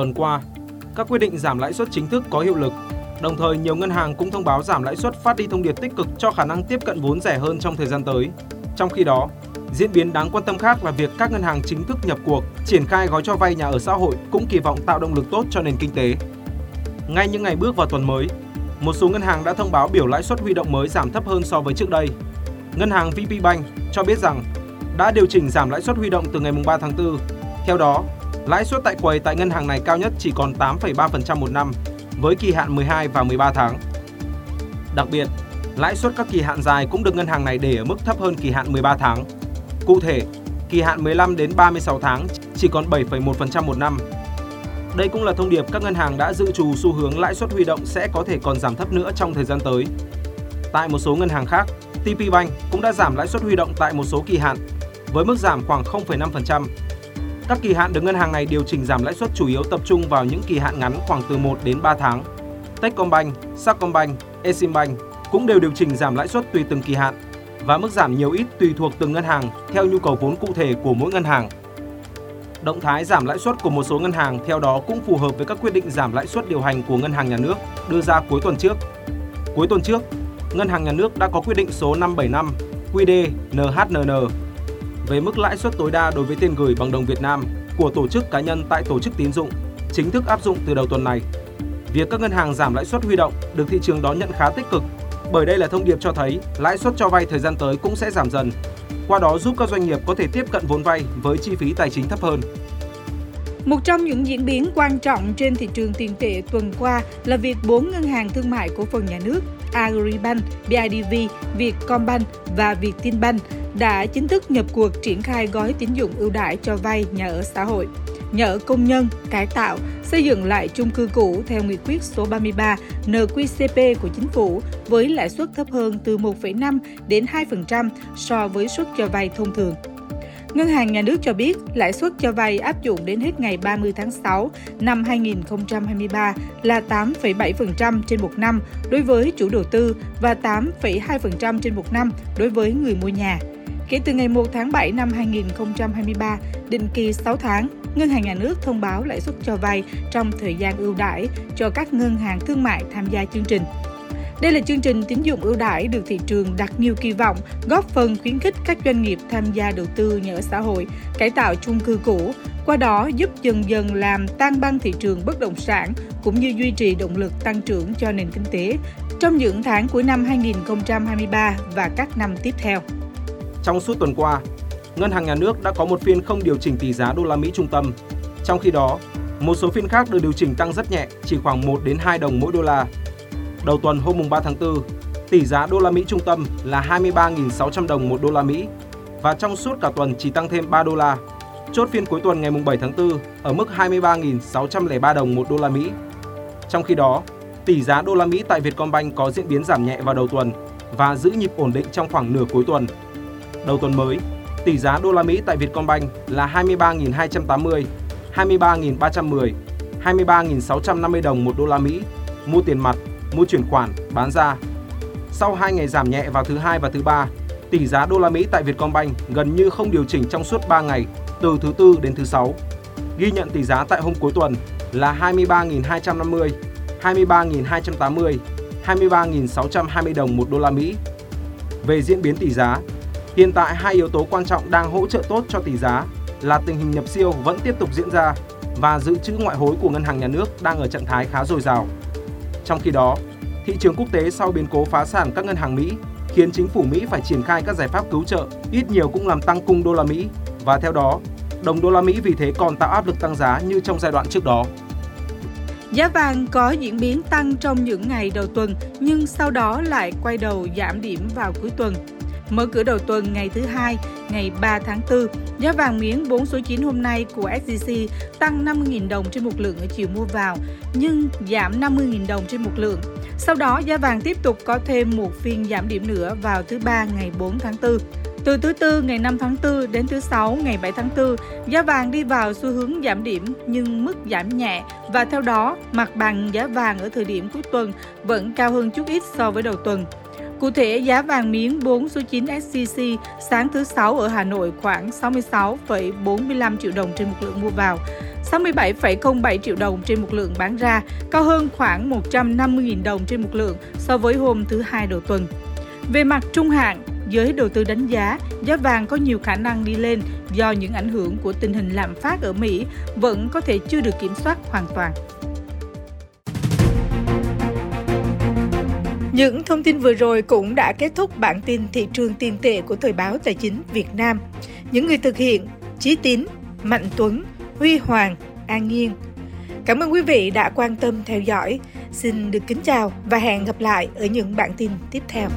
Tuần qua, các quyết định giảm lãi suất chính thức có hiệu lực. Đồng thời, nhiều ngân hàng cũng thông báo giảm lãi suất phát đi thông điệp tích cực cho khả năng tiếp cận vốn rẻ hơn trong thời gian tới. Trong khi đó, diễn biến đáng quan tâm khác là việc các ngân hàng chính thức nhập cuộc, triển khai gói cho vay nhà ở xã hội cũng kỳ vọng tạo động lực tốt cho nền kinh tế. Ngay những ngày bước vào tuần mới, một số ngân hàng đã thông báo biểu lãi suất huy động mới giảm thấp hơn so với trước đây. Ngân hàng VP Bank cho biết rằng đã điều chỉnh giảm lãi suất huy động từ ngày 3 tháng 4. Theo đó, lãi suất tại quầy tại ngân hàng này cao nhất chỉ còn 8,3% một năm, với kỳ hạn 12 và 13 tháng. Đặc biệt, lãi suất các kỳ hạn dài cũng được ngân hàng này để ở mức thấp hơn kỳ hạn 13 tháng. Cụ thể, kỳ hạn 15 đến 36 tháng chỉ còn 7,1% một năm. Đây cũng là thông điệp các ngân hàng đã dự trù xu hướng lãi suất huy động sẽ có thể còn giảm thấp nữa trong thời gian tới. Tại một số ngân hàng khác, TP Bank cũng đã giảm lãi suất huy động tại một số kỳ hạn với mức giảm khoảng 0,5%. Các kỳ hạn được ngân hàng này điều chỉnh giảm lãi suất chủ yếu tập trung vào những kỳ hạn ngắn khoảng từ 1 đến 3 tháng. Techcombank, Sacombank, Eximbank cũng đều điều chỉnh giảm lãi suất tùy từng kỳ hạn và mức giảm nhiều ít tùy thuộc từng ngân hàng theo nhu cầu vốn cụ thể của mỗi ngân hàng. Động thái giảm lãi suất của một số ngân hàng theo đó cũng phù hợp với các quyết định giảm lãi suất điều hành của ngân hàng nhà nước đưa ra cuối tuần trước. Cuối tuần trước, ngân hàng nhà nước đã có quyết định số 575 QD NHNN về mức lãi suất tối đa đối với tiền gửi bằng đồng Việt Nam của tổ chức cá nhân tại tổ chức tín dụng chính thức áp dụng từ đầu tuần này. Việc các ngân hàng giảm lãi suất huy động được thị trường đón nhận khá tích cực, bởi đây là thông điệp cho thấy lãi suất cho vay thời gian tới cũng sẽ giảm dần. Qua đó giúp các doanh nghiệp có thể tiếp cận vốn vay với chi phí tài chính thấp hơn. Một trong những diễn biến quan trọng trên thị trường tiền tệ tuần qua là việc bốn ngân hàng thương mại cổ phần nhà nước Agribank, BIDV, Vietcombank và Vietinbank đã chính thức nhập cuộc triển khai gói tín dụng ưu đãi cho vay nhà ở xã hội, nhà ở công nhân, cải tạo, xây dựng lại chung cư cũ theo nghị quyết số 33 NQCP của chính phủ với lãi suất thấp hơn từ 1,5 đến 2% so với suất cho vay thông thường. Ngân hàng Nhà nước cho biết lãi suất cho vay áp dụng đến hết ngày 30 tháng 6 năm 2023 là 8,7% trên một năm đối với chủ đầu tư và 8,2% trên một năm đối với người mua nhà. Kể từ ngày 1 tháng 7 năm 2023, định kỳ 6 tháng, Ngân hàng Nhà nước thông báo lãi suất cho vay trong thời gian ưu đãi cho các ngân hàng thương mại tham gia chương trình. Đây là chương trình tín dụng ưu đãi được thị trường đặt nhiều kỳ vọng, góp phần khuyến khích các doanh nghiệp tham gia đầu tư nhà ở xã hội, cải tạo chung cư cũ, qua đó giúp dần dần làm tăng băng thị trường bất động sản cũng như duy trì động lực tăng trưởng cho nền kinh tế trong những tháng cuối năm 2023 và các năm tiếp theo. Trong suốt tuần qua, Ngân hàng Nhà nước đã có một phiên không điều chỉnh tỷ giá đô la Mỹ trung tâm. Trong khi đó, một số phiên khác được điều chỉnh tăng rất nhẹ, chỉ khoảng 1 đến 2 đồng mỗi đô la. Đầu tuần hôm mùng 3 tháng 4, tỷ giá đô la Mỹ trung tâm là 23.600 đồng một đô la Mỹ và trong suốt cả tuần chỉ tăng thêm 3 đô la. Chốt phiên cuối tuần ngày mùng 7 tháng 4 ở mức 23.603 đồng một đô la Mỹ. Trong khi đó, tỷ giá đô la Mỹ tại Vietcombank có diễn biến giảm nhẹ vào đầu tuần và giữ nhịp ổn định trong khoảng nửa cuối tuần. Đầu tuần mới, tỷ giá đô la Mỹ tại Vietcombank là 23.280, 23.310, 23.650 đồng một đô la Mỹ mua tiền mặt, mua chuyển khoản, bán ra. Sau 2 ngày giảm nhẹ vào thứ hai và thứ ba, tỷ giá đô la Mỹ tại Vietcombank gần như không điều chỉnh trong suốt 3 ngày từ thứ tư đến thứ sáu. Ghi nhận tỷ giá tại hôm cuối tuần là 23.250, 23.280, 23.620 đồng một đô la Mỹ. Về diễn biến tỷ giá, hiện tại hai yếu tố quan trọng đang hỗ trợ tốt cho tỷ giá là tình hình nhập siêu vẫn tiếp tục diễn ra và dự trữ ngoại hối của ngân hàng nhà nước đang ở trạng thái khá dồi dào. Trong khi đó, thị trường quốc tế sau biến cố phá sản các ngân hàng Mỹ khiến chính phủ Mỹ phải triển khai các giải pháp cứu trợ, ít nhiều cũng làm tăng cung đô la Mỹ và theo đó, đồng đô la Mỹ vì thế còn tạo áp lực tăng giá như trong giai đoạn trước đó. Giá vàng có diễn biến tăng trong những ngày đầu tuần nhưng sau đó lại quay đầu giảm điểm vào cuối tuần. Mở cửa đầu tuần ngày thứ hai, ngày 3 tháng 4, giá vàng miếng 4 số 9 hôm nay của SJC tăng 50.000 đồng trên một lượng ở chiều mua vào, nhưng giảm 50.000 đồng trên một lượng. Sau đó, giá vàng tiếp tục có thêm một phiên giảm điểm nữa vào thứ ba ngày 4 tháng 4. Từ thứ Tư ngày 5 tháng 4 đến thứ Sáu ngày 7 tháng 4, giá vàng đi vào xu hướng giảm điểm nhưng mức giảm nhẹ và theo đó, mặt bằng giá vàng ở thời điểm cuối tuần vẫn cao hơn chút ít so với đầu tuần. Cụ thể, giá vàng miếng 4 số 9 SCC sáng thứ Sáu ở Hà Nội khoảng 66,45 triệu đồng trên một lượng mua vào, 67,07 triệu đồng trên một lượng bán ra, cao hơn khoảng 150.000 đồng trên một lượng so với hôm thứ Hai đầu tuần. Về mặt trung hạn, giới đầu tư đánh giá giá vàng có nhiều khả năng đi lên do những ảnh hưởng của tình hình lạm phát ở Mỹ vẫn có thể chưa được kiểm soát hoàn toàn. Những thông tin vừa rồi cũng đã kết thúc bản tin thị trường tiền tệ của Thời báo Tài chính Việt Nam. Những người thực hiện Chí Tín, Mạnh Tuấn, Huy Hoàng, An Nhiên. Cảm ơn quý vị đã quan tâm theo dõi. Xin được kính chào và hẹn gặp lại ở những bản tin tiếp theo.